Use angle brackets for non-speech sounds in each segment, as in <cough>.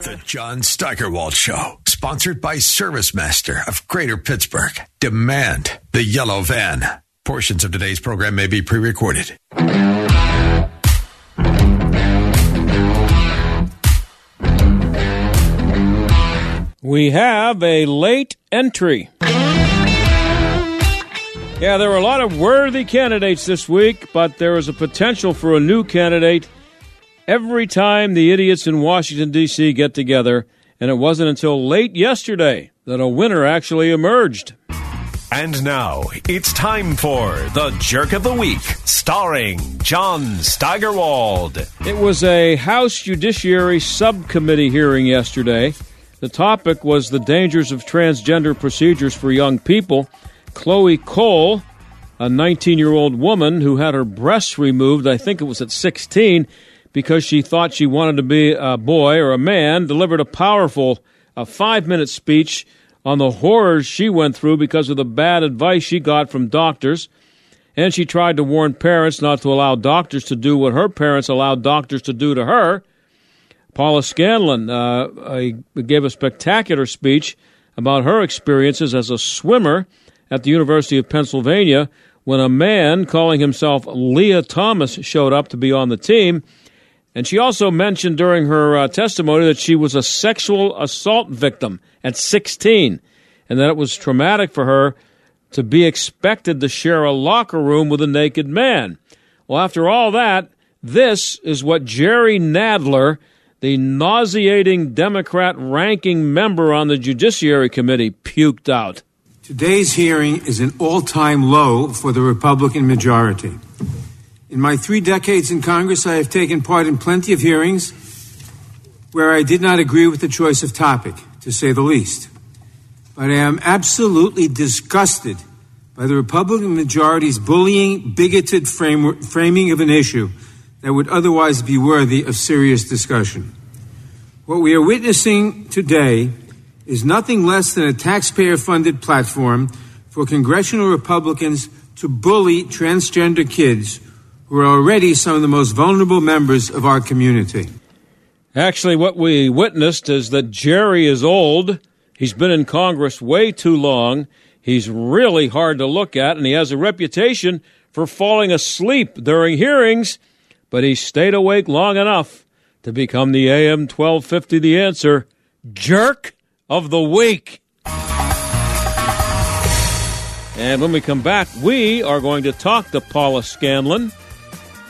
The John Steigerwald Show, sponsored by ServiceMaster of Greater Pittsburgh. Demand the yellow van. Portions of today's program may be pre recorded. We have a late entry. Yeah, there were a lot of worthy candidates this week, but there is a potential for a new candidate every time the idiots in Washington, D.C. get together, and it wasn't until late yesterday that a winner actually emerged. And now it's time for the Jerk of the Week, starring John Steigerwald. It was a House Judiciary Subcommittee hearing yesterday. The topic was the dangers of transgender procedures for young people. Chloe Cole, a 19 year old woman who had her breasts removed, I think it was at 16, because she thought she wanted to be a boy or a man, delivered a powerful a five minute speech on the horrors she went through because of the bad advice she got from doctors. And she tried to warn parents not to allow doctors to do what her parents allowed doctors to do to her. Paula Scanlan uh, gave a spectacular speech about her experiences as a swimmer at the University of Pennsylvania when a man calling himself Lia Thomas showed up to be on the team. And she also mentioned during her uh, testimony that she was a sexual assault victim at 16 and that it was traumatic for her to be expected to share a locker room with a naked man. Well, after all that, this is what Jerry Nadler, the nauseating Democrat ranking member on the Judiciary Committee, puked out. Today's hearing is an all time low for the Republican majority. In my three decades in Congress, I have taken part in plenty of hearings where I did not agree with the choice of topic, to say the least. But I am absolutely disgusted by the Republican majority's bullying, bigoted frame, framing of an issue that would otherwise be worthy of serious discussion. What we are witnessing today is nothing less than a taxpayer funded platform for congressional Republicans to bully transgender kids who are already some of the most vulnerable members of our community. Actually, what we witnessed is that Jerry is old. He's been in Congress way too long. He's really hard to look at, and he has a reputation for falling asleep during hearings, but he stayed awake long enough to become the AM 1250 The Answer Jerk of the Week. And when we come back, we are going to talk to Paula Scanlan.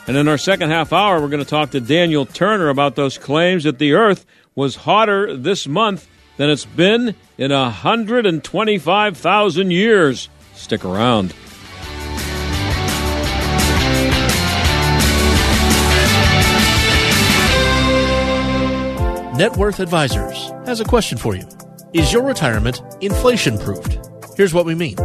And in our second half hour, we're going to talk to Daniel Turner about those claims that the Earth was hotter this month than it's been in 125,000 years. Stick around. Net Worth Advisors has a question for you. Is your retirement inflation proofed? Here's what we mean.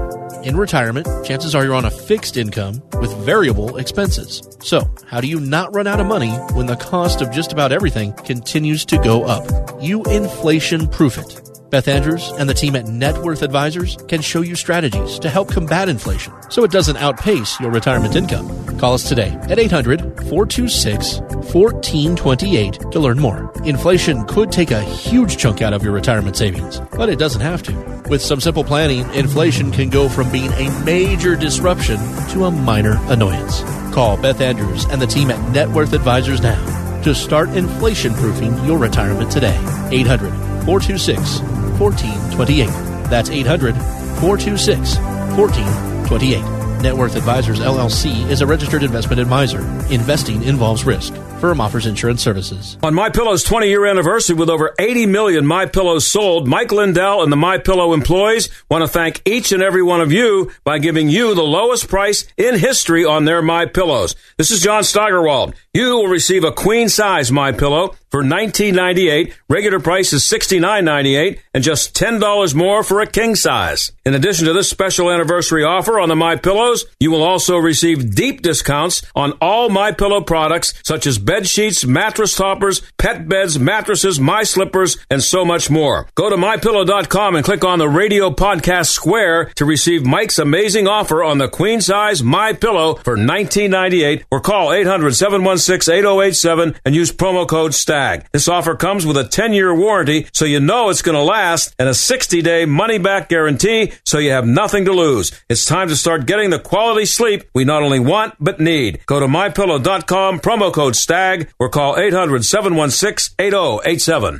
In retirement, chances are you're on a fixed income with variable expenses. So, how do you not run out of money when the cost of just about everything continues to go up? You inflation proof it. Beth Andrews and the team at Net Worth Advisors can show you strategies to help combat inflation so it doesn't outpace your retirement income. Call us today at 800 426 1428 to learn more. Inflation could take a huge chunk out of your retirement savings, but it doesn't have to. With some simple planning, inflation can go from being a major disruption to a minor annoyance. Call Beth Andrews and the team at Net Worth Advisors now to start inflation proofing your retirement today. 800 426 1428. That's 800 426 1428. Net Worth Advisors LLC is a registered investment advisor. Investing involves risk. Firm offers insurance services. On My Pillow's 20 year anniversary with over 80 million My Pillows sold, Mike Lindell and the My Pillow employees want to thank each and every one of you by giving you the lowest price in history on their My Pillows. This is John Steigerwald. You will receive a queen size My Pillow for $19.98. Regular price is $69.98 and just $10 more for a king size. In addition to this special anniversary offer on the My Pillows, you will also receive deep discounts on all My Pillow products such as bed sheets, mattress toppers, pet beds, mattresses, my slippers, and so much more. Go to mypillow.com and click on the radio podcast square to receive Mike's amazing offer on the queen size My Pillow for $19.98 or call 800-716-8087 and use promo code STAG. This offer comes with a 10-year warranty so you know it's going to last and a 60-day money-back guarantee so you have nothing to lose. It's time to start getting the quality sleep we not only want but need. Go to mypillow.com, promo code STAG or call 800-716-8087.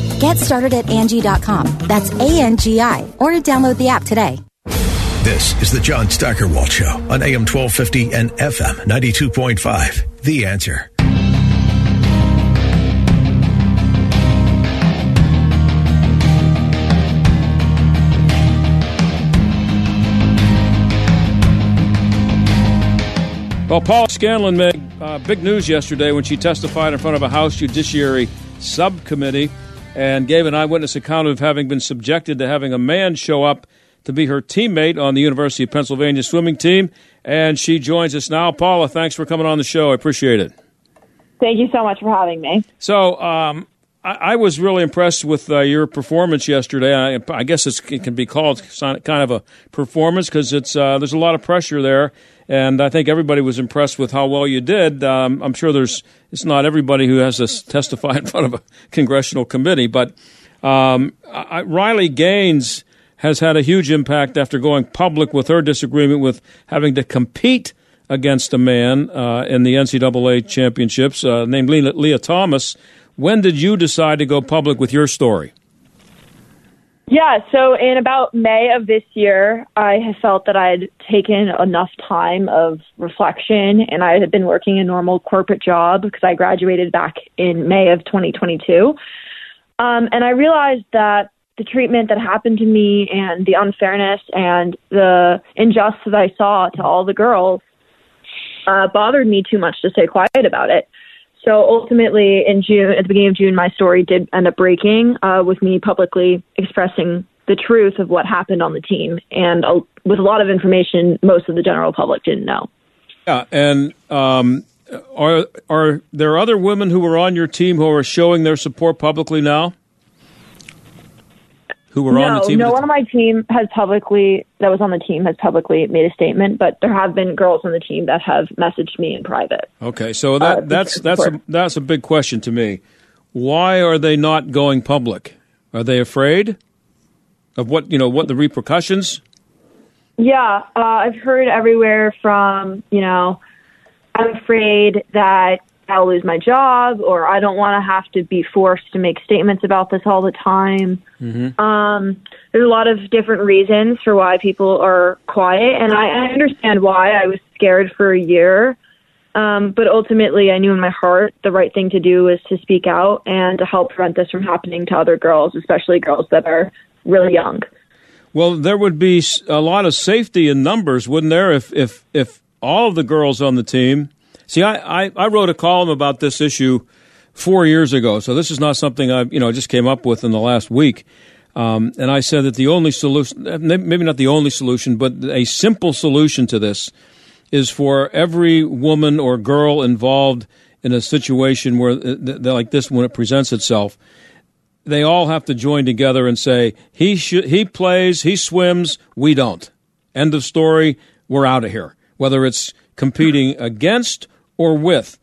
Get started at Angie.com. That's A N G I, or download the app today. This is the John Steigerwald Show on AM 1250 and FM 92.5. The answer. Well, Paula Scanlan made uh, big news yesterday when she testified in front of a House Judiciary subcommittee and gave an eyewitness account of having been subjected to having a man show up to be her teammate on the University of Pennsylvania swimming team. And she joins us now. Paula, thanks for coming on the show. I appreciate it. Thank you so much for having me. So, um, I, was really impressed with uh, your performance yesterday. I, I guess it can be called kind of a performance because it's uh, there's a lot of pressure there, and I think everybody was impressed with how well you did. Um, I'm sure there's it's not everybody who has to <laughs> testify in front of a congressional committee, but um, I, Riley Gaines has had a huge impact after going public with her disagreement with having to compete against a man uh, in the NCAA championships uh, named Leah, Lia Thomas. When did you decide to go public with your story? Yeah, so in about May of this year, I felt that I had taken enough time of reflection and I had been working a normal corporate job because I graduated back in May of 2022. Um, and I realized that the treatment that happened to me and the unfairness and the injustice I saw to all the girls uh, bothered me too much to stay quiet about it. So ultimately, in June, at the beginning of June, my story did end up breaking uh, with me publicly expressing the truth of what happened on the team, and uh, with a lot of information most of the general public didn't know. Yeah, and um, are are there other women who were on your team who are showing their support publicly now? Who were no, on the team? No, one of my team has publicly that was on the team has publicly made a statement, but there have been girls on the team that have messaged me in private. Okay, so that uh, that's that's a, that's a big question to me. Why are they not going public? Are they afraid of what you know? What the repercussions? Yeah, uh, I've heard everywhere from you know, I'm afraid that I'll lose my job, or I don't want to have to be forced to make statements about this all the time. Mm-hmm. Um, there's a lot of different reasons for why people are quiet, and I, I understand why. I was scared for a year, um, but ultimately, I knew in my heart the right thing to do was to speak out and to help prevent this from happening to other girls, especially girls that are really young. Well, there would be a lot of safety in numbers, wouldn't there? If if if all of the girls on the team See, I, I, I wrote a column about this issue four years ago, so this is not something I you know just came up with in the last week. Um, and I said that the only solution, maybe not the only solution, but a simple solution to this is for every woman or girl involved in a situation where like this when it presents itself they all have to join together and say he sh- he plays, he swims, we don't. End of story. We're out of here. Whether it's competing against or with.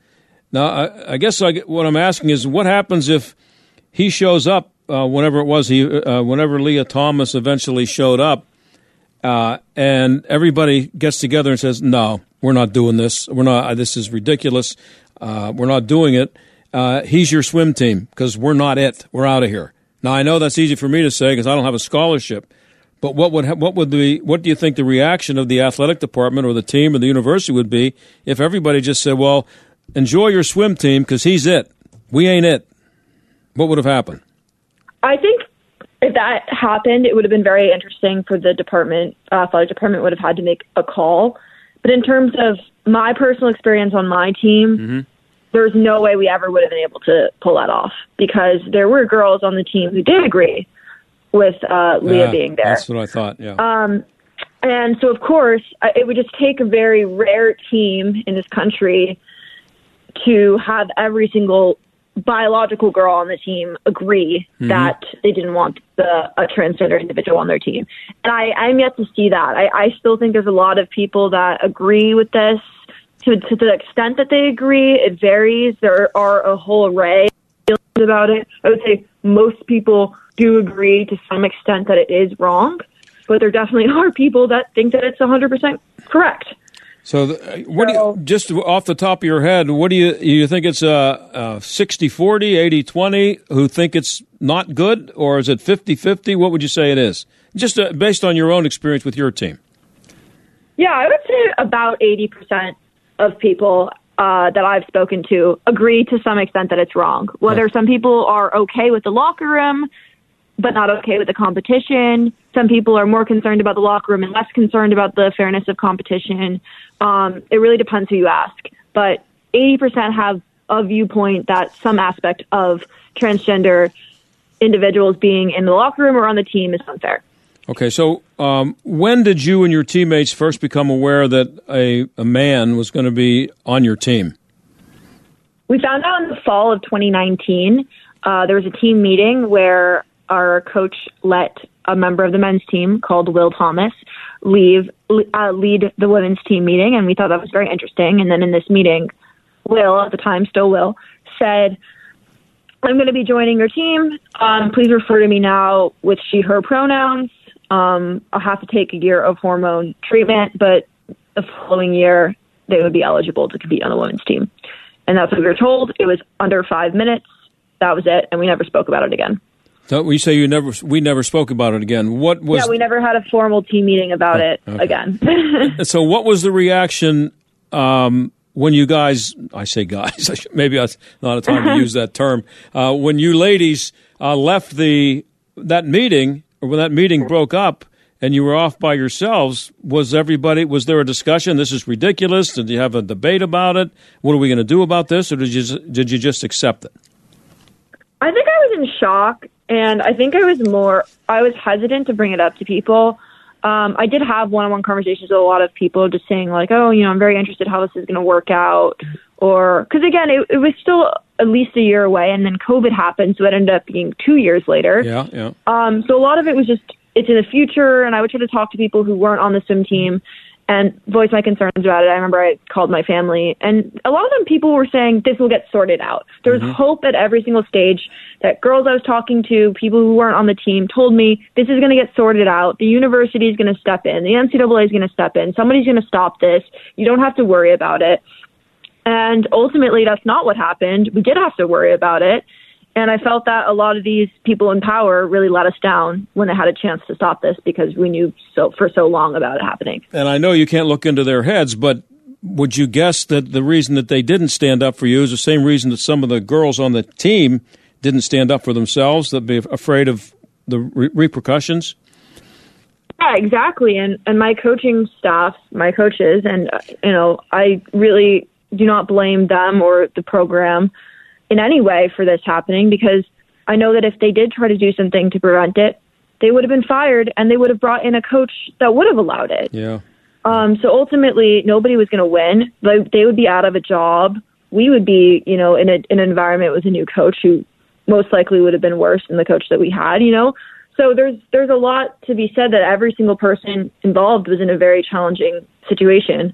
Now, I, I guess I, what I'm asking is, what happens if he shows up uh, whenever it was he, uh, whenever Lia Thomas eventually showed up, uh, and everybody gets together and says, "No, we're not doing this. We're not. This is ridiculous. Uh, we're not doing it." Uh, he's your swim team because we're not it. We're out of here. Now I know that's easy for me to say because I don't have a scholarship. But what would ha- what would the what do you think the reaction of the athletic department or the team or the university would be if everybody just said, "Well, enjoy your swim team because he's it. We ain't it." What would have happened? I think if that happened, it would have been very interesting for the department. Uh, athletic department would have had to make a call. But in terms of my personal experience on my team, Mm-hmm. there's no way we ever would have been able to pull that off because there were girls on the team who did agree with uh, Lia Yeah, being there. That's what I thought. Yeah. Um, and so, of course, it would just take a very rare team in this country to have every single biological girl on the team agree Mhm. that they didn't want the, a transgender individual on their team. And I, I'm yet to see that. I, I still think there's a lot of people that agree with this. To, to the extent that they agree, it varies. There are a whole array feelings about it. I would say most people do agree to some extent that it is wrong, but there definitely <laughs> are people that think that it's 100% correct. So, the, what do you, just off the top of your head, what do you you think it's uh, uh, a, a 60 40, 80 20 who think it's not good, or is it 50 50? What would you say it is? Just uh, based on your own experience with your team. Yeah, I would say about 80% of people uh, that I've spoken to agree to some extent that it's wrong. Whether some people are okay with the locker room, but not okay with the competition. Some people are more concerned about the locker room and less concerned about the fairness of competition. Um, it really depends who you ask. But 80% have a viewpoint that some aspect of transgender individuals being in the locker room or on the team is unfair. Okay, so um, when did you and your teammates first become aware that a, a man was going to be on your team? We found out in the fall of 2019. Uh, there was a team meeting where our coach let a member of the men's team called Will Thomas leave uh, lead the women's team meeting, and we thought that was very interesting. And then in this meeting, Will at the time, still Will, said, "I'm going to be joining your team. Um, please refer to me now with she/her pronouns. Um, I'll have to take a year of hormone treatment, but the following year they would be eligible to compete on the women's team." And that's what we were told. It was under five minutes. That was it, and we never spoke about it again. So you say you never, we never spoke about it again. What was? yeah, we never had a formal team meeting about it okay. again. <laughs> so what was the reaction um, when you guys? I say guys. <laughs> Maybe that's not a time to <laughs> use that term. Uh, when you ladies uh, left the that meeting, or when that meeting broke up, and you were off by yourselves, was everybody? Was there a discussion? This is ridiculous. Did you have a debate about it? What are we going to do about this, or did you did you just accept it? I think I was in shock, and I think I was more. I was hesitant to bring it up to people. Um, I did have one-on-one conversations with a lot of people, just saying like, "Oh, you know, I'm very interested how this is going to work out," or because again, it, it was still at least a year away, and then COVID happened, so it ended up being two years later. Yeah, yeah. Um, so a lot of it was just it's in the future, and I would try to talk to people who weren't on the swim team and voice my concerns about it. I remember I called my family, and a lot of them people were saying this will get sorted out. There was Mhm. hope at every single stage that girls I was talking to, people who weren't on the team, told me this is going to get sorted out. The university is going to step in. The NCAA is going to step in. Somebody's going to stop this. You don't have to worry about it. And ultimately, that's not what happened. We did have to worry about it. And I felt that a lot of these people in power really let us down when they had a chance to stop this because we knew so for so long about it happening. And I know you can't look into their heads, but would you guess that the reason that they didn't stand up for you is the same reason that some of the girls on the team didn't stand up for themselves, that be afraid of the re- repercussions? Yeah, exactly. And and my coaching staff, my coaches, and you know, I really do not blame them or the program in any way for this happening because I know that if they did try to do something to prevent it, they would have been fired and they would have brought in a coach that would have allowed it. Yeah. Um, so ultimately, nobody was going to win. Like, they would be out of a job. We would be, you know, in, a, in an environment with a new coach who most likely would have been worse than the coach that we had, you know? So there's there's a lot to be said that every single person involved was in a very challenging situation.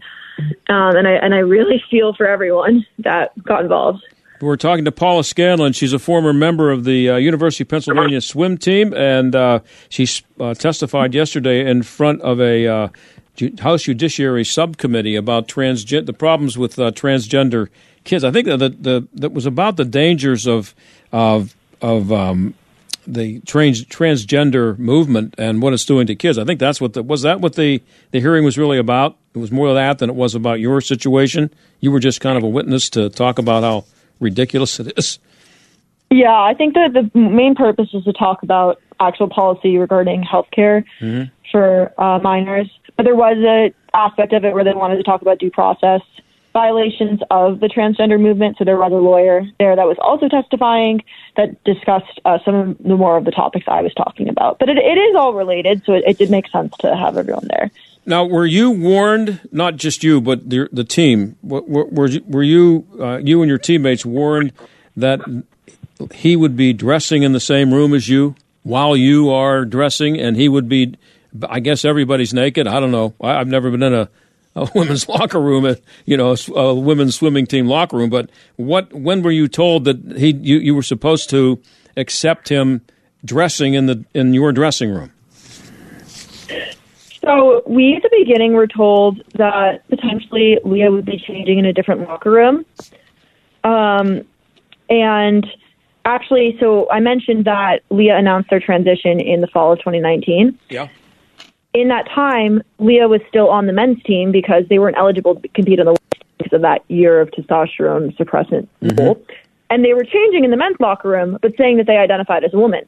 Um, and I and I really feel for everyone that got involved. We're talking to Paula Scanlan. She's a former member of the uh, University of Pennsylvania swim team, and uh, she uh, testified yesterday in front of a uh, House Judiciary subcommittee about transgen- the problems with uh, transgender kids. I think that the, the that was about the dangers of of of um, the trans transgender movement and what it's doing to kids. I think that's what the was that what the the hearing was really about. It was more of that than it was about your situation. You were just kind of a witness to talk about how ridiculous it is. Yeah, I think that the main purpose is to talk about actual policy regarding healthcare mm-hmm. for uh, minors. But there was a aspect of it where they wanted to talk about due process violations of the transgender movement. So there was a lawyer there that was also testifying that discussed uh, some of the more of the topics I was talking about. But it, it is all related, so it, it did make sense to have everyone there. Now, were you warned, not just you, but the, the team, were, were, were you, uh, you and your teammates warned that he would be dressing in the same room as you while you are dressing, and he would be, I guess everybody's naked? I don't know. I, I've never been in a, a <laughs> women's locker room, you know, a, a women's swimming team locker room. But what, when were you told that he, you, you were supposed to accept him dressing in the in your dressing room? So we at the beginning were told that potentially Lia would be changing in a different locker room. Um, and actually, so I mentioned that Lia announced their transition in the fall of 2019. Yeah. In that time, Lia was still on the men's team because they weren't eligible to compete on the because of that year of testosterone suppressant mm-hmm. rule. And they were changing in the men's locker room, but saying that they identified as a woman.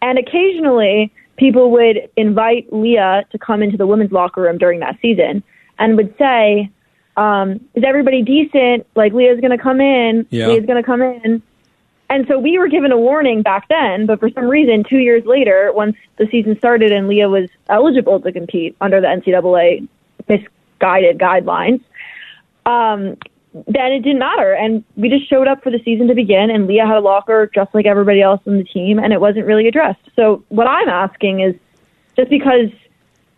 And occasionally, people would invite Lia to come into the women's locker room during that season and would say, um, is everybody decent? Like Lia's going to come in. Yeah. Lia's going to come in. And so we were given a warning back then, but for some reason, two years later, once the season started and Lia was eligible to compete under the NCAA misguided guidelines, um, then it didn't matter. And we just showed up for the season to begin, and Lia had a locker just like everybody else on the team, and it wasn't really addressed. So what I'm asking is just because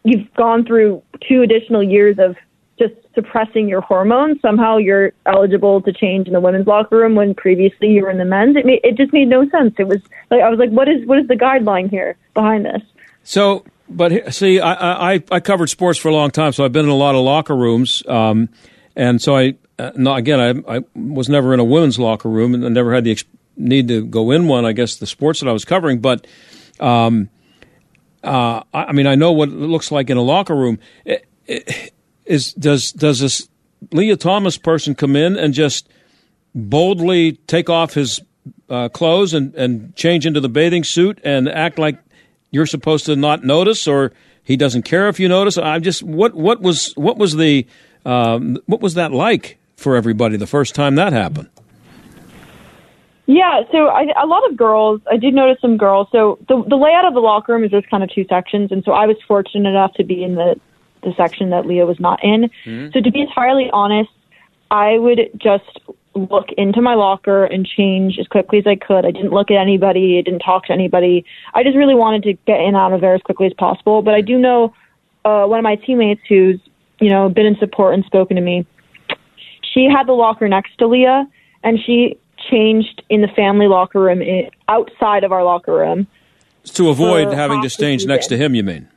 you've gone through two additional years of just suppressing your hormones, somehow you're eligible to change in the women's locker room when previously you were in the men's. It made, it just made no sense. It was like I was like, what is what is the guideline here behind this? So, but see, I I, I covered sports for a long time, so I've been in a lot of locker rooms, um, and so I uh, no, again, I, I was never in a women's locker room and I never had the ex- need to go in one. I guess the sports that I was covering, but um, uh, I, I, mean, I know what it looks like in a locker room. It, it, is does does this Lia Thomas person come in and just boldly take off his uh, clothes and, and change into the bathing suit and act like you're supposed to not notice, or he doesn't care if you notice? I'm just what what was what was the um, what was that like for everybody the first time that happened? Yeah, so I, a lot of girls, I did notice some girls. So the, the layout of the locker room is just kind of two sections, and so I was fortunate enough to be in the the section that Lia was not in. Mm-hmm. So to be entirely honest, I would just look into my locker and change as quickly as I could. I didn't look at anybody, I didn't talk to anybody. I just really wanted to get in and out of there as quickly as possible. But I do know uh, one of my teammates who's you know been in support and spoken to me she had the locker next to Lia, and she changed in the family locker room outside of our locker room. To avoid having to change next to him, you mean?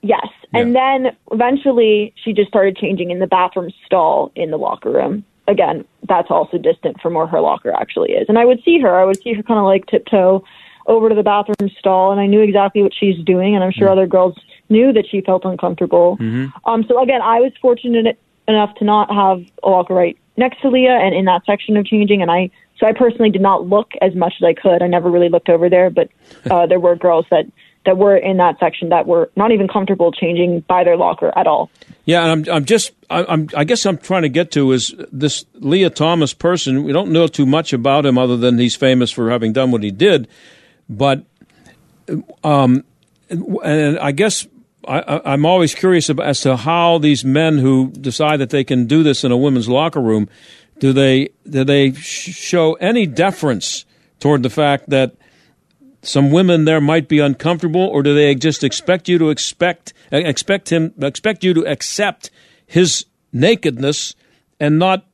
Yes. Yeah. And then eventually she just started changing in the bathroom stall in the locker room. Again, that's also distant from where her locker actually is. And I would see her, I would see her kind of like tiptoe over to the bathroom stall, and I knew exactly what she's doing, and I'm sure mm other girls knew that she felt uncomfortable. Mm-hmm. Um, so again, I was fortunate enough to not have a locker right next to Lia and in that section of changing. And I, so I personally did not look as much as I could. I never really looked over there, but <laughs> uh, there were girls that that were in that section that were not even comfortable changing by their locker at all. Yeah, and I'm I'm just I'm I guess I'm trying to get to is this Lia Thomas person. We don't know too much about him other than he's famous for having done what he did, but um, and I guess I, am always curious as to how these men who decide that they can do this in a women's locker room do they do they show any deference toward the fact that some women there might be uncomfortable, or do they just expect you to expect expect him expect you to accept his nakedness and not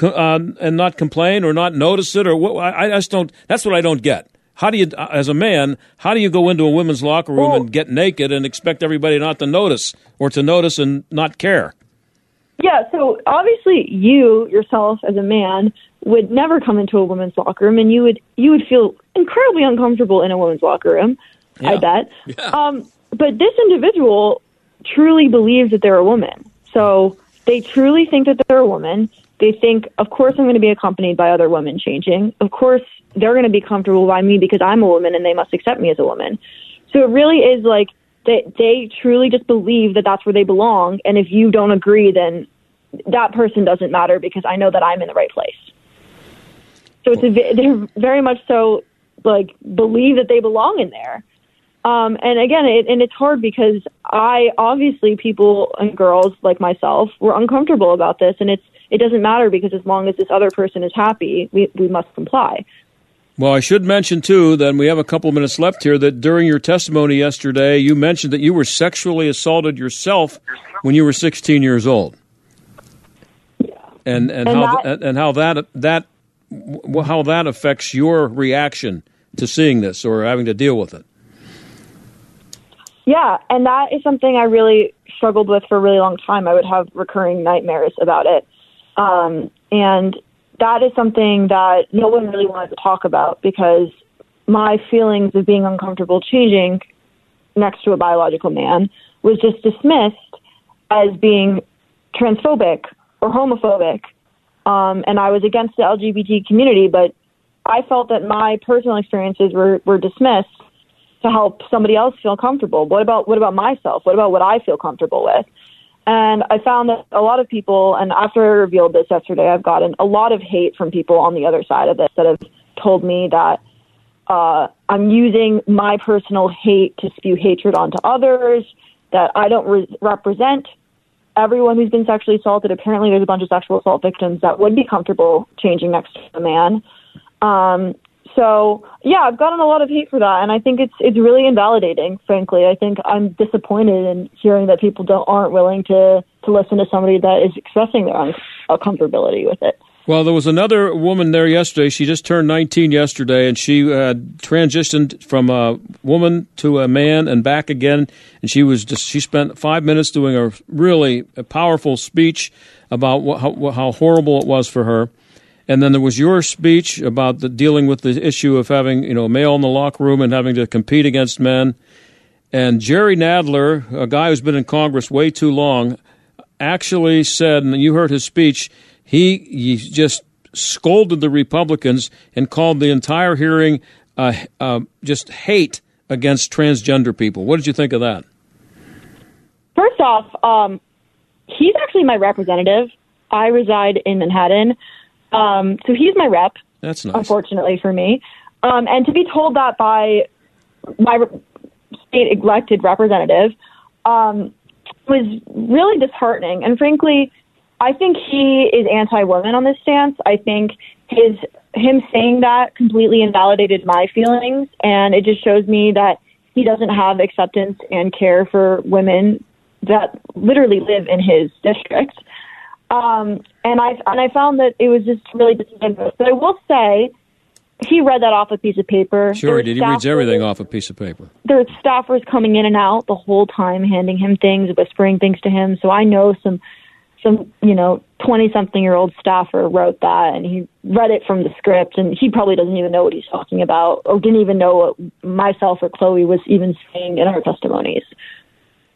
uh, and not complain or not notice it or what? I, I just don't. That's what I don't get. How do you, as a man, how do you go into a women's locker room well, and get naked and expect everybody not to notice or to notice and not care? Yeah, so obviously you yourself as a man would never come into a women's locker room and you would you would feel incredibly uncomfortable in a women's locker room. Yeah. I bet. Yeah. Um, but this individual truly believes that they're a woman. So they truly think that they're a woman. They think, of course, I'm going to be accompanied by other women changing. Of course, they're going to be comfortable by me because I'm a woman and they must accept me as a woman. So it really is like they they truly just believe that that's where they belong. And if you don't agree, then that person doesn't matter because I know that I'm in the right place. So it's a, they're very much so like believe that they belong in there. Um, and again, it, and it's hard because I obviously people and girls like myself were uncomfortable about this, and it's it doesn't matter because as long as this other person is happy, we we must comply. Well, I should mention too that we have a couple minutes left here. That during your testimony yesterday, you mentioned that you were sexually assaulted yourself when you were 16 years old. Yeah. And and, and how that, and how that that how that affects your reaction to seeing this or having to deal with it. Yeah, and that is something I really struggled with for a really long time. I would have recurring nightmares about it. Um, and that is something that no one really wanted to talk about because my feelings of being uncomfortable changing next to a biological man was just dismissed as being transphobic or homophobic. Um, and I was against the LGBT community, but I felt that my personal experiences were, were dismissed to help somebody else feel comfortable. What about what about myself? What about what I feel comfortable with? And I found that a lot of people, and after I revealed this yesterday, I've gotten a lot of hate from people on the other side of this that have told me that uh, I'm using my personal hate to spew hatred onto others, that I don't re- represent everyone who's been sexually assaulted. Apparently, there's a bunch of sexual assault victims that would be comfortable changing next to a man. Um, so yeah, I've gotten a lot of hate for that, and I think it's it's really invalidating. Frankly, I think I'm disappointed in hearing that people don't aren't willing to to listen to somebody that is expressing their uncomfortability with it. Well, there was another woman there yesterday. She just turned 19 yesterday, and she uh, transitioned from a woman to a man and back again. And she was just she spent five minutes doing a really a powerful speech about how, how horrible it was for her. And then there was your speech about the, dealing with the issue of having you know male in the locker room and having to compete against men. And Jerry Nadler, a guy who's been in Congress way too long, actually said, and you heard his speech, he, he just scolded the Republicans and called the entire hearing uh, uh, just hate against transgender people. What did you think of that? First off, um, he's actually my representative. I reside in Manhattan. Um, so he's my rep. That's nice. Unfortunately for me. Um, and to be told that by my state elected representative um, was really disheartening. And frankly, I think he is anti-woman on this stance. I think his him saying that completely invalidated my feelings, and it just shows me that he doesn't have acceptance and care for women that literally live in his district. Um, and I and I found that it was just really disingenuous. But I will say, he read that off a piece of paper. Sure, he did. He reads everything off a piece of paper. There were staffers coming in and out the whole time, handing him things, whispering things to him. So I know some some you know twenty something year old staffer wrote that, and he read it from the script, and he probably doesn't even know what he's talking about, or didn't even know what myself or Chloe was even saying in our testimonies.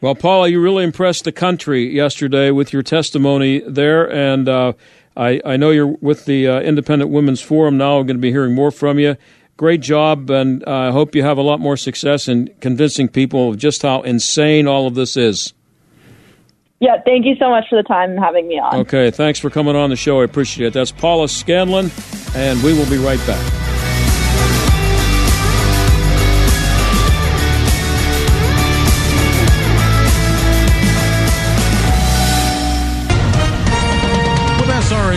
Well, Paula, you really impressed the country yesterday with your testimony there, and uh, I, I, know you're with the uh, Independent Women's Forum now. I'm going to be hearing more from you. Great job, and uh, I hope you have a lot more success in convincing people of just how insane all of this is. Yeah, thank you so much for the time and having me on. Okay, thanks for coming on the show. I appreciate it. That's Paula Scanlan, and we will be right back.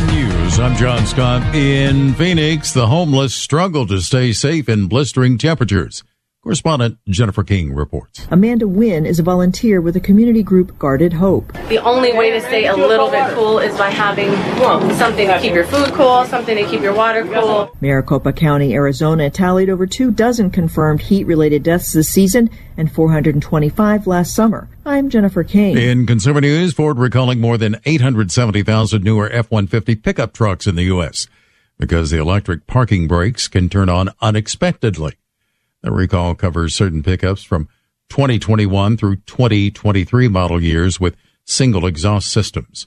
News. I'm John Scott. In Phoenix, the homeless struggle to stay safe in blistering temperatures. Correspondent Jennifer King reports. Amanda Wynn is a volunteer with the community group Guarded Hope. The only way to stay a little bit cool is by having something to keep your food cool, something to keep your water cool. Maricopa County, Arizona tallied over two dozen confirmed heat related deaths this season and 425 last summer. I'm Jennifer King. In consumer news, Ford recalling more than 870,000 newer F 150 pickup trucks in the U.S. because the electric parking brakes can turn on unexpectedly. The recall covers certain pickups from 2021 through 2023 model years with single exhaust systems.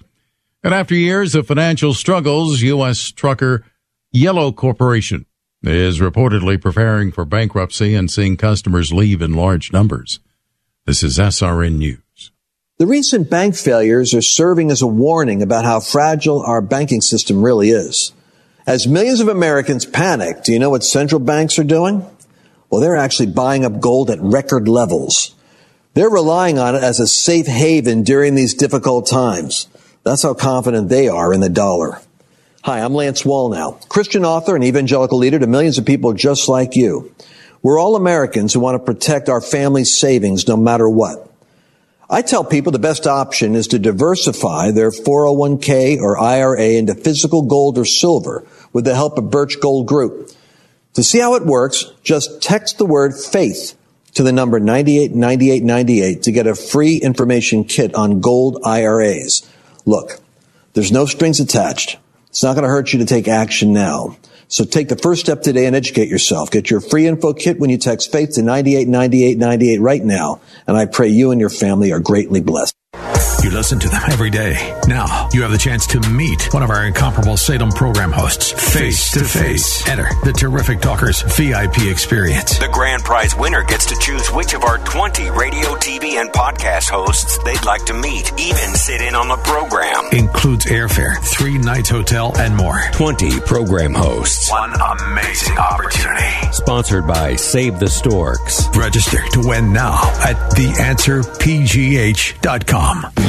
And after years of financial struggles, U.S. trucker Yellow Corporation is reportedly preparing for bankruptcy and seeing customers leave in large numbers. This is SRN News. The recent bank failures are serving as a warning about how fragile our banking system really is. As millions of Americans panic, do you know what central banks are doing? Well, they're actually buying up gold at record levels. They're relying on it as a safe haven during these difficult times. That's how confident they are in the dollar. Hi, I'm Lance Wallnau, Christian author and evangelical leader to millions of people just like you. We're all Americans who want to protect our family's savings no matter what. I tell people the best option is to diversify their 401k or IRA into physical gold or silver with the help of Birch Gold Group. To see how it works, just text the word faith to the number 989898 to get a free information kit on gold IRAs. Look, there's no strings attached. It's not going to hurt you to take action now. So take the first step today and educate yourself. Get your free info kit when you text faith to 989898 right now. And I pray you and your family are greatly blessed. You listen to them every day. Now you have the chance to meet one of our incomparable Salem program hosts face to face. Enter the terrific talkers VIP experience. The grand prize winner gets to choose which of our 20 radio, TV, and podcast hosts they'd like to meet, even sit in on the program. Includes airfare, three nights hotel, and more. 20 program hosts. One amazing opportunity. Sponsored by Save the Storks. Register to win now at theanswerpgh.com.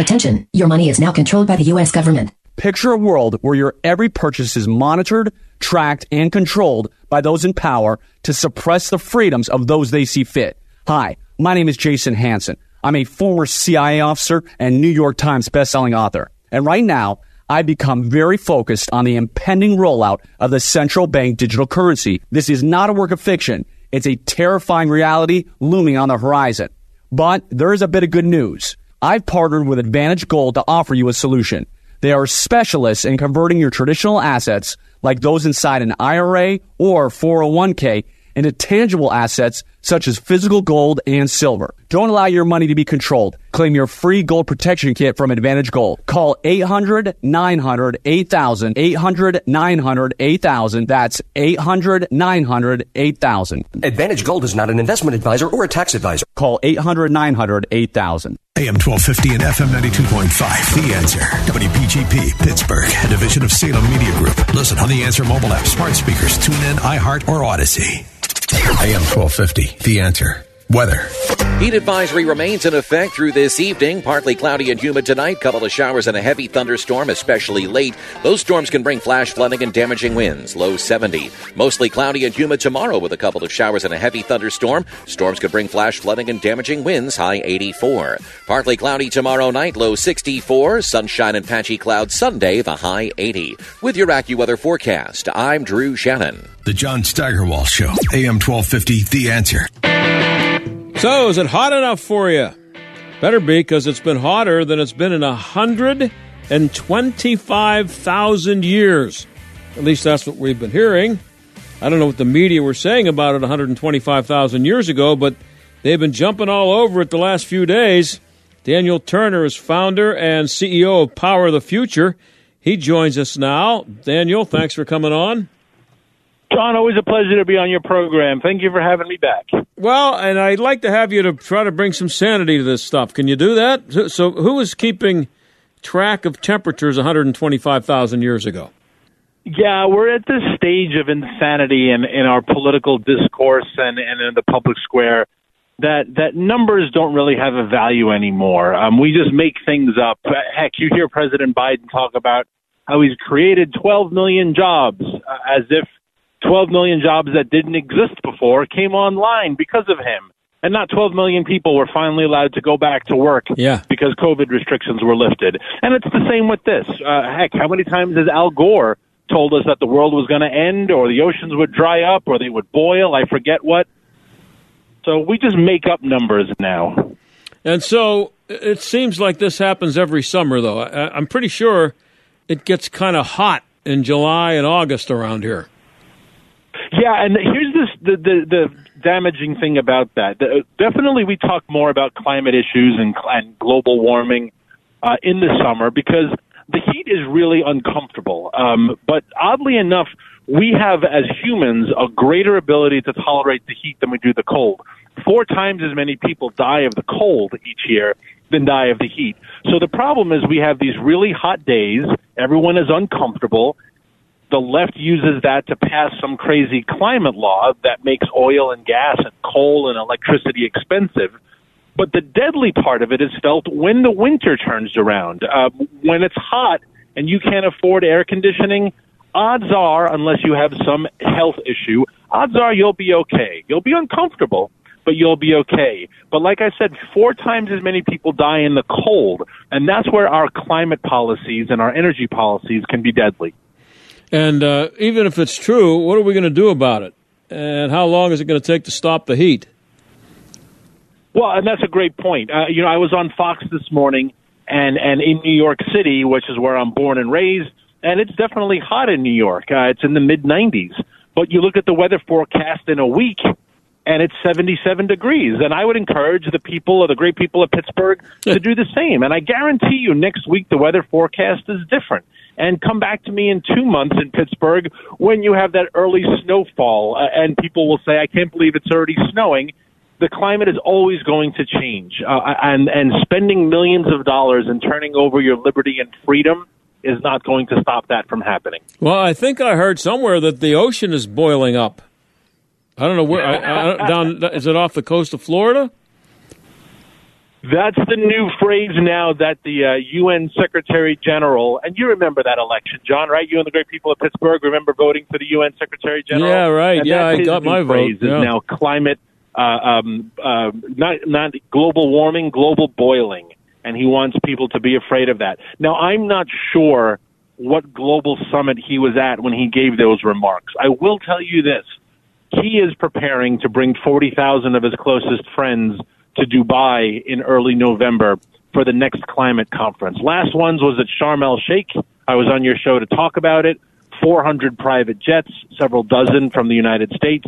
Attention, your money is now controlled by the U.S. government. Picture a world where your every purchase is monitored, tracked, and controlled by those in power to suppress the freedoms of those they see fit. Hi, my name is Jason Hanson. I'm a former CIA officer and New York Times bestselling author. And right now, I've become very focused on the impending rollout of the central bank digital currency. This is not a work of fiction. It's a terrifying reality looming on the horizon. But there is a bit of good news. I've partnered with Advantage Gold to offer you a solution. They are specialists in converting your traditional assets, like those inside an IRA or 401k, into tangible assets such as physical gold and silver. Don't allow your money to be controlled. Claim your free gold protection kit from Advantage Gold. Call 800 900 8000. 800 900 8000. That's 800 900 8000. Advantage Gold is not an investment advisor or a tax advisor. Call 800 900 8000. AM 1250 and FM 92.5. The Answer. WPGP, Pittsburgh, a division of Salem Media Group. Listen on the Answer mobile app, smart speakers, tune in, iHeart, or Odyssey. AM 1250. The Answer. Weather. Heat advisory remains in effect through this evening. Partly cloudy and humid tonight. Couple of showers and a heavy thunderstorm, especially late. Those storms can bring flash flooding and damaging winds. Low 70. Mostly cloudy and humid tomorrow with a couple of showers and a heavy thunderstorm. Storms could bring flash flooding and damaging winds. High 84. Partly cloudy tomorrow night. Low 64. Sunshine and patchy clouds Sunday. The high 80. With your AccuWeather forecast, I'm Drew Shannon. The John Steigerwald Show. AM 1250. The Answer. So, is it hot enough for you? Better be, because it's been hotter than it's been in a hundred and twenty-five thousand years. At least that's what we've been hearing. I don't know what the media were saying about it 125,000 years ago, but they've been jumping all over it the last few days. Daniel Turner is founder and CEO of Power of the Future. He joins us now. Daniel, thanks for coming on. John, always a pleasure to be on your program. Thank you for having me back. Well, and I'd like to have you to try to bring some sanity to this stuff. Can you do that? So, so who is keeping track of temperatures 125,000 years ago? Yeah, we're at this stage of insanity in, in our political discourse and, and in the public square that that numbers don't really have a value anymore. Um, we just make things up. Heck, you hear President Biden talk about how he's created 12 million jobs, uh, as if 12 million jobs that didn't exist before came online because of him. And not 12 million people were finally allowed to go back to work yeah. because COVID restrictions were lifted. And it's the same with this. Uh, heck, how many times has Al Gore told us that the world was going to end or the oceans would dry up or they would boil? I forget what. So we just make up numbers now. And so it seems like this happens every summer, though. I, I'm pretty sure it gets kind of hot in July and August around here. Yeah, and here's this the the, the damaging thing about that. The, definitely, we talk more about climate issues and, and global warming uh, in the summer because the heat is really uncomfortable. Um, but oddly enough, we have as humans a greater ability to tolerate the heat than we do the cold. Four times as many people die of the cold each year than die of the heat. So the problem is we have these really hot days. Everyone is uncomfortable the left uses that to pass some crazy climate law that makes oil and gas and coal and electricity expensive. But the deadly part of it is felt when the winter turns around. Uh, when it's hot and you can't afford air conditioning, odds are, unless you have some health issue, odds are you'll be okay. You'll be uncomfortable, but you'll be okay. But like I said, four times as many people die in the cold, and that's where our climate policies and our energy policies can be deadly. And uh, even if it's true, what are we going to do about it? And how long is it going to take to stop the heat? Well, and that's a great point. Uh, you know, I was on Fox this morning, and and in New York City, which is where I'm born and raised, and it's definitely hot in New York. Uh, it's in the mid 90s. But you look at the weather forecast in a week, and it's 77 degrees. And I would encourage the people, or the great people of Pittsburgh, <laughs> to do the same. And I guarantee you, next week the weather forecast is different and come back to me in two months in Pittsburgh when you have that early snowfall uh, and people will say, I can't believe it's already snowing. The climate is always going to change, uh, and and spending millions of dollars and turning over your liberty and freedom is not going to stop that from happening. Well, I think I heard somewhere that the ocean is boiling up. I don't know where. I, I, down is it off the coast of Florida? That's the new phrase now that the uh, UN Secretary General, and you remember that election, John, right? You and the great people of Pittsburgh remember voting for the UN Secretary General. Yeah, right. And yeah, I got my vote. Yeah. Is now climate, uh, um, uh, not not global warming, global boiling, and he wants people to be afraid of that. Now, I'm not sure what global summit he was at when he gave those remarks. I will tell you this: he is preparing to bring forty thousand of his closest friends to Dubai in early November for the next climate conference. Last one's was at Sharm el Sheikh. I was on your show to talk about it. 400 private jets, several dozen from the United States,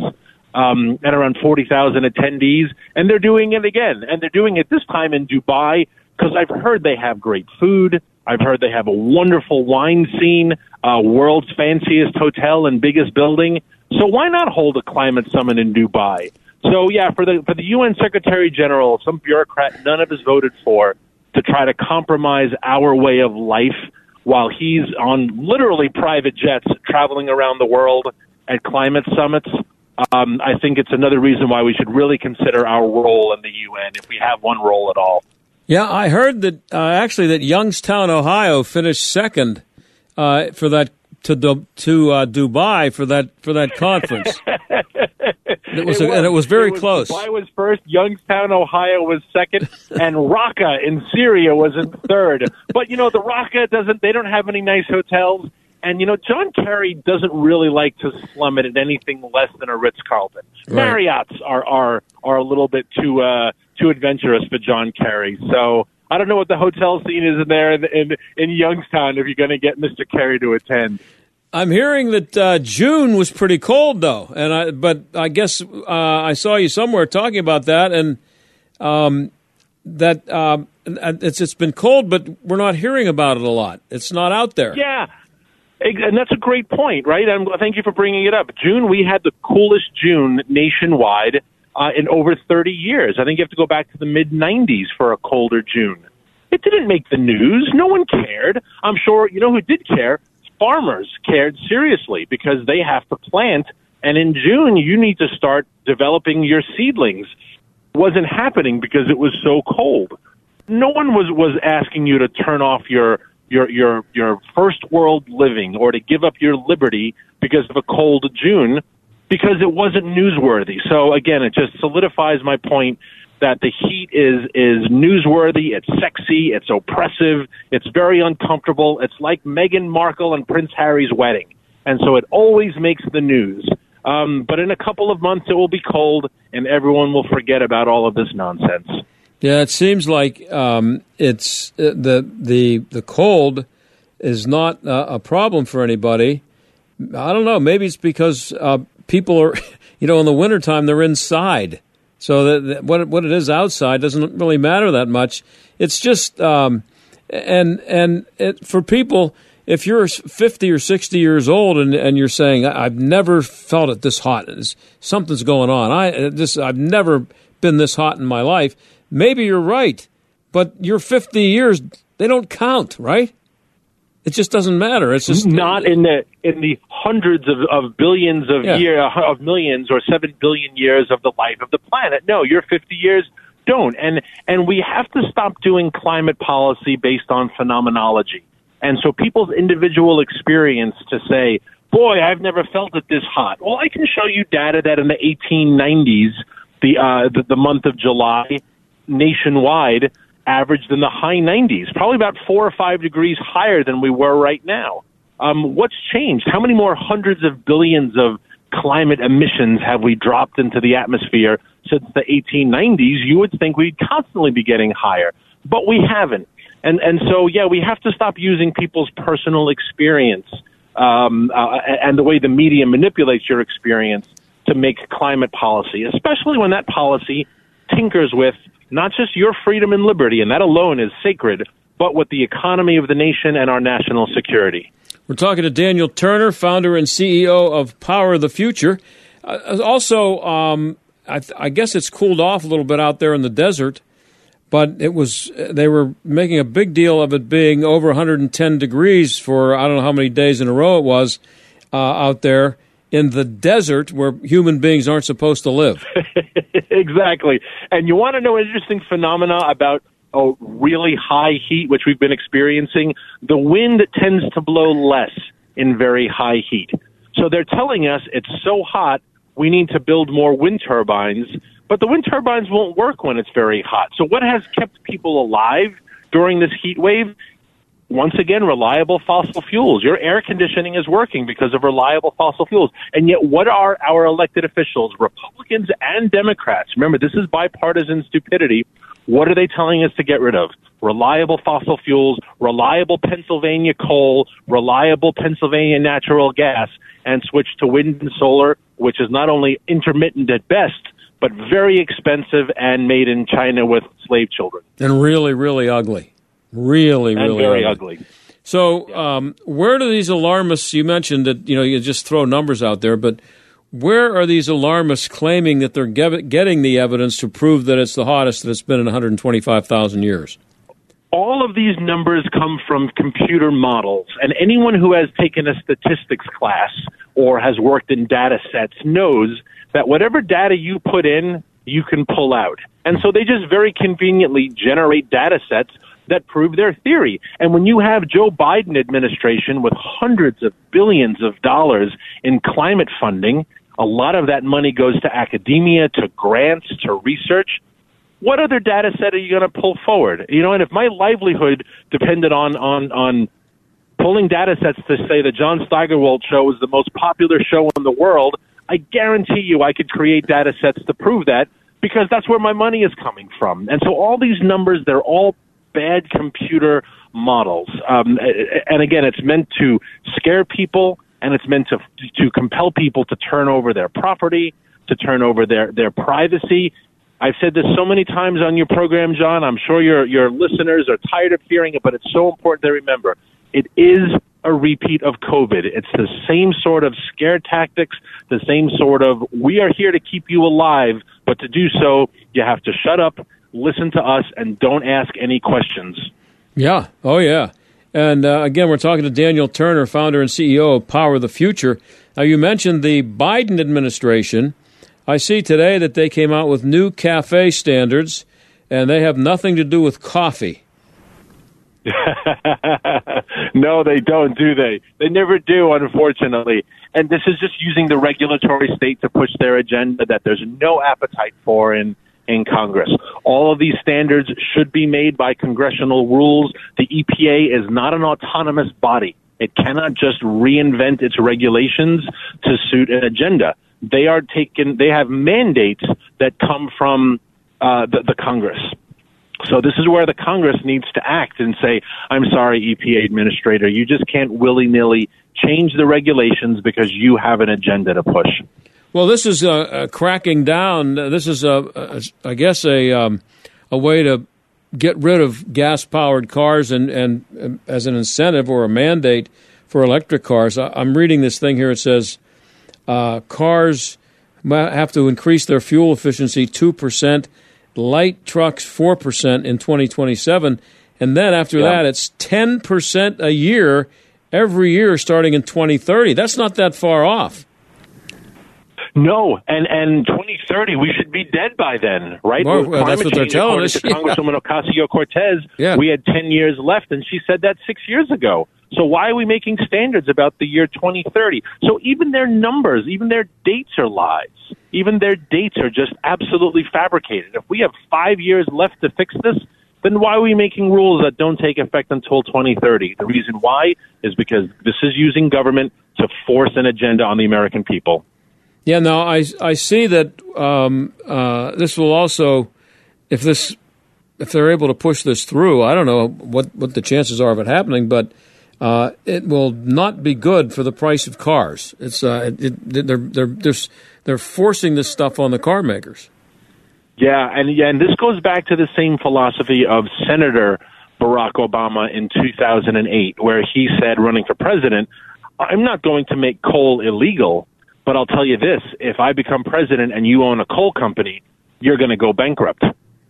um, and around 40,000 attendees. And they're doing it again. And they're doing it this time in Dubai because I've heard they have great food. I've heard they have a wonderful wine scene, uh, world's fanciest hotel and biggest building. So why not hold a climate summit in Dubai? So yeah, for the for the UN Secretary General, some bureaucrat none of us voted for to try to compromise our way of life while he's on literally private jets traveling around the world at climate summits. Um, I think it's another reason why we should really consider our role in the UN if we have one role at all. Yeah, I heard that uh, actually that Youngstown, Ohio, finished second uh, for that to to uh, Dubai for that for that conference. <laughs> it was, it was, and it was very it was, close. Dubai was first, Youngstown, Ohio was second, and Raqqa in Syria was in third. But you know, the Raqqa doesn't. They don't have any nice hotels. And you know, John Kerry doesn't really like to slum it at anything less than a Ritz Carlton. Right. Marriott's are are are a little bit too uh, too adventurous for John Kerry. So I don't know what the hotel scene is in there in in, in Youngstown if you're going to get Mr. Kerry to attend. I'm hearing that uh, June was pretty cold though, and I but I guess uh, I saw you somewhere talking about that, and um, that uh, it's it's been cold, but we're not hearing about it a lot. It's not out there. Yeah, and that's a great point, right? And thank you for bringing it up. June, we had the coolest June nationwide uh, in over 30 years. I think you have to go back to the mid 90s for a colder June. It didn't make the news. No one cared. I'm sure, you know who did care? Farmers cared seriously because they have to plant. And in June, you need to start developing your seedlings. It wasn't happening because it was so cold. No one was, was asking you to turn off your your your your first world living or to give up your liberty because of a cold June because it wasn't newsworthy. So again, it just solidifies my point that the heat is is newsworthy, it's sexy, it's oppressive, it's very uncomfortable. It's like Meghan Markle and Prince Harry's wedding. And so it always makes the news. Um, but in a couple of months, it will be cold, and everyone will forget about all of this nonsense. Yeah, it seems like um, it's uh, the the the cold is not uh, a problem for anybody. I don't know. Maybe it's because uh, people are, <laughs> you know, in the wintertime they're inside, so that, that, what what it is outside doesn't really matter that much. It's just um, and and it, for people, if you're 50 or 60 years old and, and you're saying I've never felt it this hot, something's going on. I this I've never been this hot in my life maybe you're right, but your 50 years, they don't count, right? It just doesn't matter. It's just not in the in the hundreds of, of billions of yeah. year of millions or seven billion years of the life of the planet. No, your 50 years don't. And and we have to stop doing climate policy based on phenomenology. And so people's individual experience to say, "Boy, I've never felt it this hot." Well, I can show you data that in the 1890s, the uh, the, the month of July nationwide averaged in the high 90s, probably about four or five degrees higher than we were right now. Um, what's changed? How many more hundreds of billions of climate emissions have we dropped into the atmosphere since the 1890s? You would think we'd constantly be getting higher, but we haven't. And and so yeah, we have to stop using people's personal experience um, uh, and the way the media manipulates your experience to make climate policy, especially when that policy tinkers with not just your freedom and liberty, and that alone is sacred, but with the economy of the nation and our national security. We're talking to Daniel Turner, founder and CEO of Power of the Future. Uh, also, um, I, th- I, guess it's cooled off a little bit out there in the desert, but it was they were making a big deal of it being over 110 degrees for I don't know how many days in a row it was uh, out there in the desert where human beings aren't supposed to live. <laughs> exactly. And you want to know an interesting phenomena about a really high heat, which we've been experiencing? The wind tends to blow less in very high heat. So they're telling us it's so hot, we need to build more wind turbines, but the wind turbines won't work when it's very hot. So what has kept people alive during this heat wave once again, reliable fossil fuels. Your air conditioning is working because of reliable fossil fuels. And yet, what are our elected officials, Republicans and Democrats? Remember, this is bipartisan stupidity. What are they telling us to get rid of? Reliable fossil fuels, reliable Pennsylvania coal, reliable Pennsylvania natural gas, and switch to wind and solar, which is not only intermittent at best, but very expensive and made in China with slave children. And really, really ugly. Really, and really very ugly. ugly. So, um, where do these alarmists? You mentioned that you know you just throw numbers out there, but where are these alarmists claiming that they're getting the evidence to prove that it's the hottest that it's been in 125,000 years? All of these numbers come from computer models, and anyone who has taken a statistics class or has worked in data sets knows that whatever data you put in, you can pull out. And so they just very conveniently generate data sets that prove their theory. And when you have Joe Biden administration with hundreds of billions of dollars in climate funding, a lot of that money goes to academia, to grants, to research. What other data set are you going to pull forward? You know, and if my livelihood depended on on on pulling data sets to say the John Steigerwald show is the most popular show in the world, I guarantee you I could create data sets to prove that because that's where my money is coming from. And so all these numbers, they're all bad computer models. Um, and again, it's meant to scare people and it's meant to to compel people to turn over their property, to turn over their their privacy. I've said this so many times on your program, John. I'm sure your your listeners are tired of hearing it, but it's so important to remember. It is a repeat of COVID. It's the same sort of scare tactics, the same sort of we are here to keep you alive, but to do so, you have to shut up, listen to us, and don't ask any questions. Yeah. Oh, yeah. And uh, again, we're talking to Daniel Turner, founder and CEO of Power of the Future. Now, you mentioned the Biden administration. I see today that they came out with new cafe standards, and they have nothing to do with coffee. <laughs> no, they don't, do they? They never do, unfortunately. And this is just using the regulatory state to push their agenda that there's no appetite for in in Congress. All of these standards should be made by congressional rules. The EPA is not an autonomous body. It cannot just reinvent its regulations to suit an agenda. They are taken. They have mandates that come from uh, the, the Congress. So this is where the Congress needs to act and say, I'm sorry, EPA administrator, you just can't willy nilly change the regulations because you have an agenda to push. Well, this is a, a cracking down. This is, a, a I guess, a, um, a way to get rid of gas powered cars and, and, and, as an incentive or a mandate for electric cars. I, am reading this thing here. It says uh, cars have to increase their fuel efficiency 2% light trucks 4% in 2027. And then after yeah. that, it's 10% a year every year starting in 2030. That's not that far off. No, and and 2030 we should be dead by then, right? Well, well that's what they're telling us. <laughs> Congresswoman Ocasio Cortez, yeah. we had 10 years left, and she said that six years ago. So why are we making standards about the year 2030? So even their numbers, even their dates are lies. Even their dates are just absolutely fabricated. If we have five years left to fix this, then why are we making rules that don't take effect until 2030? The reason why is because this is using government to force an agenda on the American people. Yeah, no, I, I see that um, uh, this will also, if this, if they're able to push this through, I don't know what, what the chances are of it happening, but uh, it will not be good for the price of cars. It's uh, it, they're they're they're they're forcing this stuff on the car makers. Yeah, and yeah, and this goes back to the same philosophy of Senator Barack Obama in 2008, where he said, running for president, "I'm not going to make coal illegal, but I'll tell you this: if I become president and you own a coal company, you're going to go bankrupt."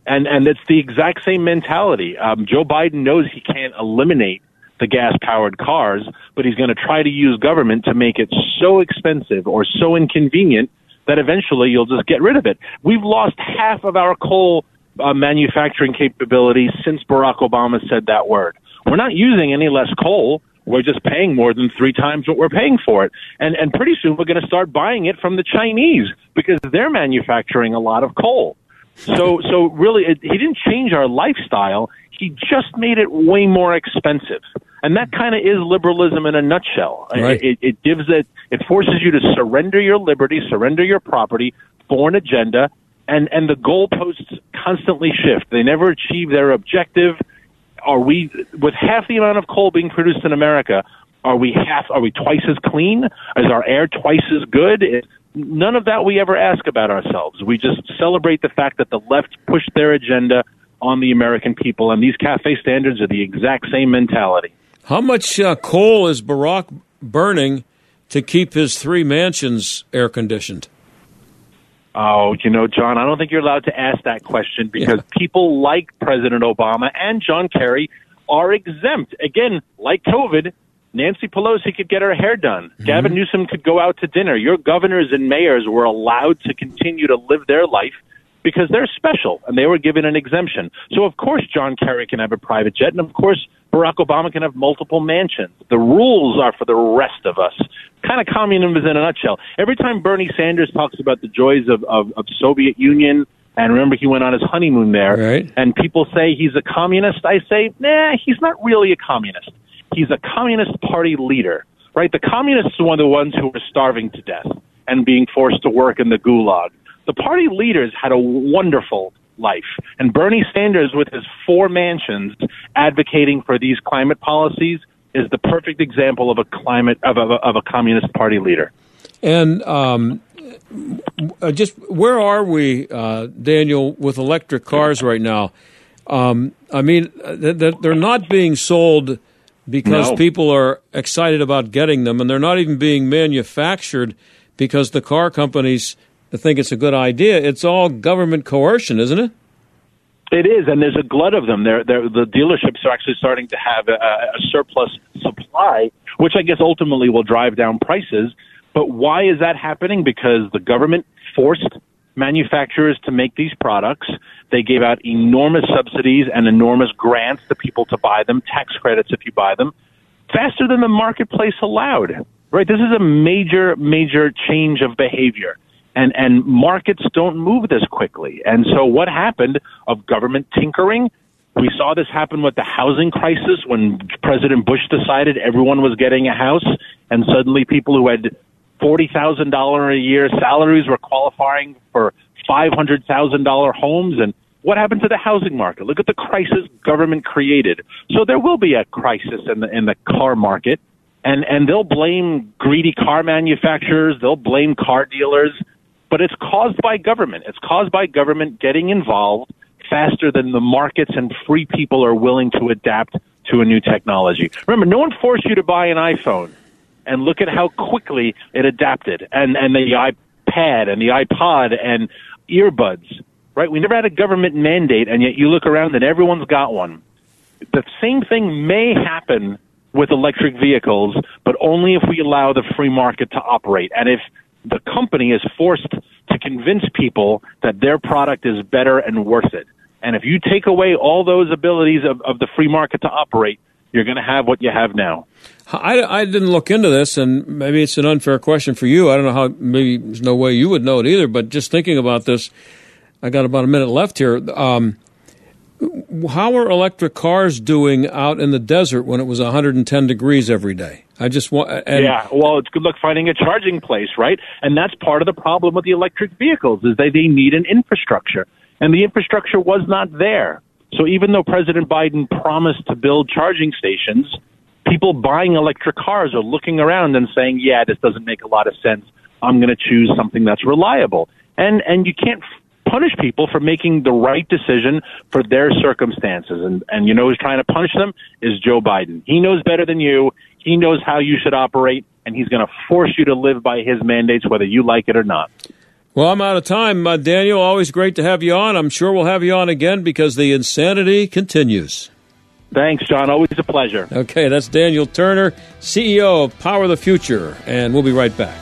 And and it's the exact same mentality. Um, Joe Biden knows he can't eliminate the gas powered cars, but he's going to try to use government to make it so expensive or so inconvenient that eventually you'll just get rid of it. We've lost half of our coal uh, manufacturing capability since Barack Obama said that word. We're not using any less coal. We're just paying more than three times what we're paying for it. And, and pretty soon we're going to start buying it from the Chinese because they're manufacturing a lot of coal. So, so really, it, he didn't change our lifestyle. He just made it way more expensive. And that kind of is liberalism in a nutshell. Right. It, it gives it, it forces you to surrender your liberty, surrender your property for an agenda, and, and the goalposts constantly shift. They never achieve their objective. Are we, with half the amount of coal being produced in America, are we half, are we twice as clean? Is our air twice as good? It, none of that we ever ask about ourselves. We just celebrate the fact that the left pushed their agenda on the American people, and these cafe standards are the exact same mentality. How much uh, coal is Barack burning to keep his three mansions air conditioned? Oh, you know, John, I don't think you're allowed to ask that question because yeah. people like President Obama and John Kerry are exempt. Again, like COVID, Nancy Pelosi could get her hair done. Mm-hmm. Gavin Newsom could go out to dinner. Your governors and mayors were allowed to continue to live their life because they're special and they were given an exemption. So of course John Kerry can have a private jet and of course Barack Obama can have multiple mansions. The rules are for the rest of us. Kind of communism in a nutshell. Every time Bernie Sanders talks about the joys of, of, of Soviet Union, and remember he went on his honeymoon there, right. and people say he's a communist, I say, nah, he's not really a communist. He's a communist party leader, right? The communists are one of the ones who were starving to death and being forced to work in the gulag. The party leaders had a wonderful life. And Bernie Sanders, with his four mansions advocating for these climate policies, is the perfect example of a climate of a, of a communist party leader. And um, uh, just where are we, uh, Daniel, with electric cars right now? Um, I mean, uh, they're not being sold because No. people are excited about getting them, and they're not even being manufactured because the car companies think it's a good idea. It's all government coercion, isn't it? It is, and there's a glut of them. They're, they're, the dealerships are actually starting to have a, a surplus supply, which I guess ultimately will drive down prices. But why is that happening? Because the government forced manufacturers to make these products. They gave out enormous subsidies and enormous grants to people to buy them, tax credits if you buy them, faster than the marketplace allowed. Right? This is a major, major change of behavior and and markets don't move this quickly. And so what happened of government tinkering? We saw this happen with the housing crisis when President Bush decided everyone was getting a house, and suddenly people who had forty thousand dollar a year salaries were qualifying for five hundred thousand dollar homes. And what happened to the housing market? Look at the crisis government created. So there will be a crisis in the in the car market. And and they'll blame greedy car manufacturers, they'll blame car dealers but it's caused by government. It's caused by government getting involved faster than the markets and free people are willing to adapt to a new technology. Remember, no one forced you to buy an iPhone, and look at how quickly it adapted, and and the iPad and the iPod and earbuds. Right? We never had a government mandate, and yet you look around and everyone's got one. The same thing may happen with electric vehicles, but only if we allow the free market to operate. And if the company is forced to convince people that their product is better and worth it. And if you take away all those abilities of, of the free market to operate, you're going to have what you have now. I, I didn't look into this, and maybe it's an unfair question for you. I don't know how. Maybe there's no way you would know it either. But just thinking about this, I got about a minute left here. Um, how are electric cars doing out in the desert when it was 110 degrees every day? I just want. And yeah, well, it's good luck finding a charging place, right? And that's part of the problem with the electric vehicles is they they need an infrastructure, and the infrastructure was not there. So even though President Biden promised to build charging stations, people buying electric cars are looking around and saying, "Yeah, this doesn't make a lot of sense. I'm going to choose something that's reliable." And and you can't punish people for making the right decision for their circumstances. And and you know who's trying to punish them is Joe Biden. He knows better than you. He knows how you should operate, and he's going to force you to live by his mandates, whether you like it or not. Well, I'm out of time, uh, Daniel. Always great to have you on. I'm sure we'll have you on again because the insanity continues. Thanks, John. Always a pleasure. Okay, that's Daniel Turner, CEO of Power the Future, and we'll be right back.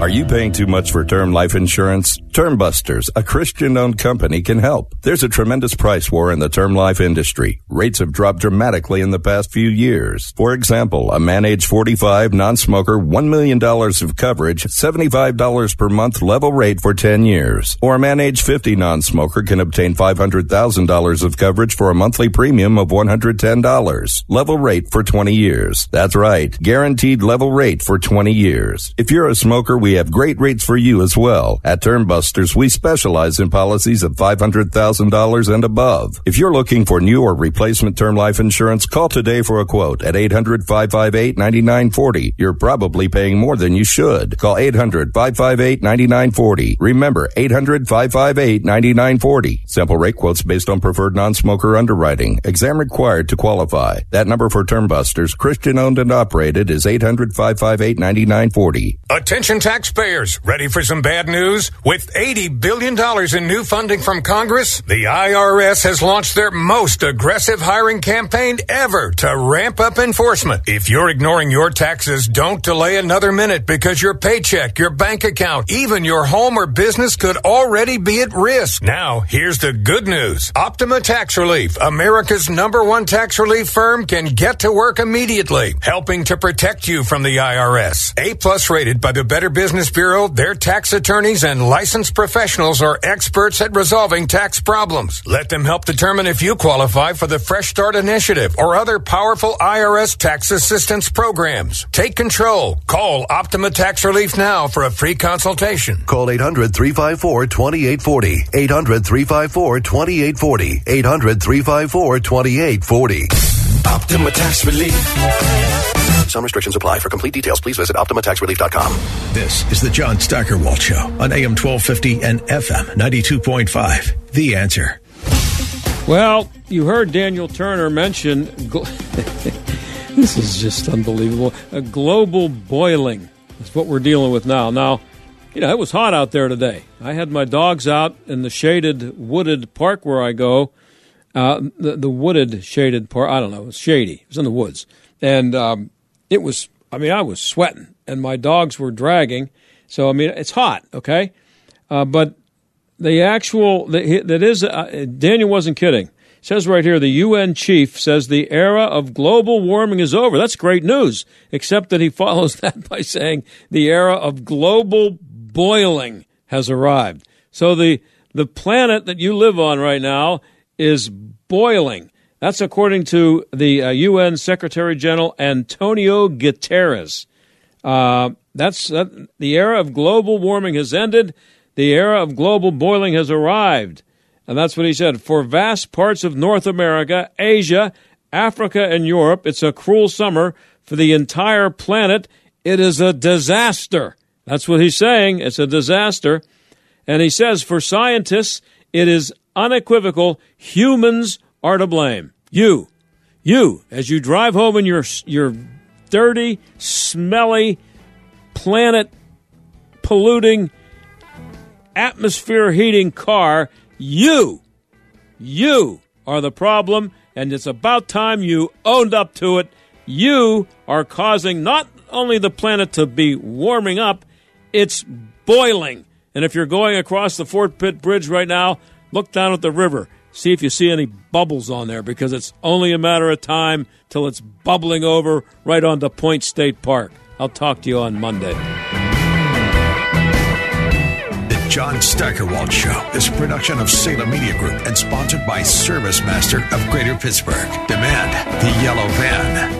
Are you paying too much for term life insurance? Term Busters, a Christian owned company, can help. There's a tremendous price war in the term life industry. Rates have dropped dramatically in the past few years. For example, a man age 45, non-smoker, $1 million of coverage, $75 per month level rate for 10 years. Or a man age 50 non-smoker can obtain $500,000 of coverage for a monthly premium of $110. Level rate for 20 years. That's right. Guaranteed level rate for 20 years. If you're a smoker, we have great rates for you as well. At Termbusters, we specialize in policies of $500,000 and above. If you're looking for new or replacement term life insurance, call today for a quote at 800-558-9940. You're probably paying more than you should. Call 800-558-9940. Remember, 800-558-9940. Simple rate quotes based on preferred non-smoker underwriting. Exam required to qualify. That number for Termbusters, Christian owned and operated, is 800-558-9940. Attention taxpayers, ready for some bad news? With $80 billion in new funding from Congress, the IRS has launched their most aggressive hiring campaign ever to ramp up enforcement. If you're ignoring your taxes, don't delay another minute because your paycheck, your bank account, even your home or business could already be at risk. Now, here's the good news. Optima Tax Relief, America's number one tax relief firm, can get to work immediately, helping to protect you from the IRS. A plus rated by the Better Business Bureau, their tax attorneys and licensed professionals are experts at resolving tax problems. Let them help determine if you qualify for the Fresh Start Initiative or other powerful IRS tax assistance programs. Take control. Call Optima Tax Relief now for a free consultation. Call 800 354 2840. 800 354 2840. 800 354 2840. Optima Tax Relief. Some restrictions apply. For complete details, please visit OptimaTaxRelief.com. This is the John Steigerwald Show on AM 1250 and FM 92.5. The answer. Well, you heard Daniel Turner mention. Gl- <laughs> this is just unbelievable. A global boiling is what we're dealing with now. Now, you know, it was hot out there today. I had my dogs out in the shaded, wooded park where I go. Uh, the, the wooded, shaded park. I don't know. It was shady. It was in the woods. And um, it was, I mean, I was sweating and my dogs were dragging. So, I mean, it's hot, okay? Uh, but the actual, the, that is, uh, Daniel wasn't kidding. It says right here the UN chief says the era of global warming is over. That's great news, except that he <laughs> follows that by saying the era of global boiling has arrived. So the, the planet that you live on right now is boiling. That's according to the uh, UN Secretary General Antonio Guterres. Uh, that's the era of global warming has ended. The era of global boiling has arrived. And that's what he said. For vast parts of North America, Asia, Africa, and Europe, it's a cruel summer. For the entire planet, it is a disaster. That's what he's saying. It's a disaster. And he says, for scientists, it is unequivocal humans are to blame. You, you, as you drive home in your, your dirty, smelly, planet polluting, atmosphere heating car, you, you are the problem, and it's about time you owned up to it. You are causing not only the planet to be warming up, it's boiling. And if you're going across the Fort Pitt Bridge right now, look down at the river. See if you see any bubbles on there because it's only a matter of time till it's bubbling over right onto Point State Park. I'll talk to you on Monday. The John Steigerwald Show is a production of Salem Media Group and sponsored by Service Master of Greater Pittsburgh. Demand the yellow van.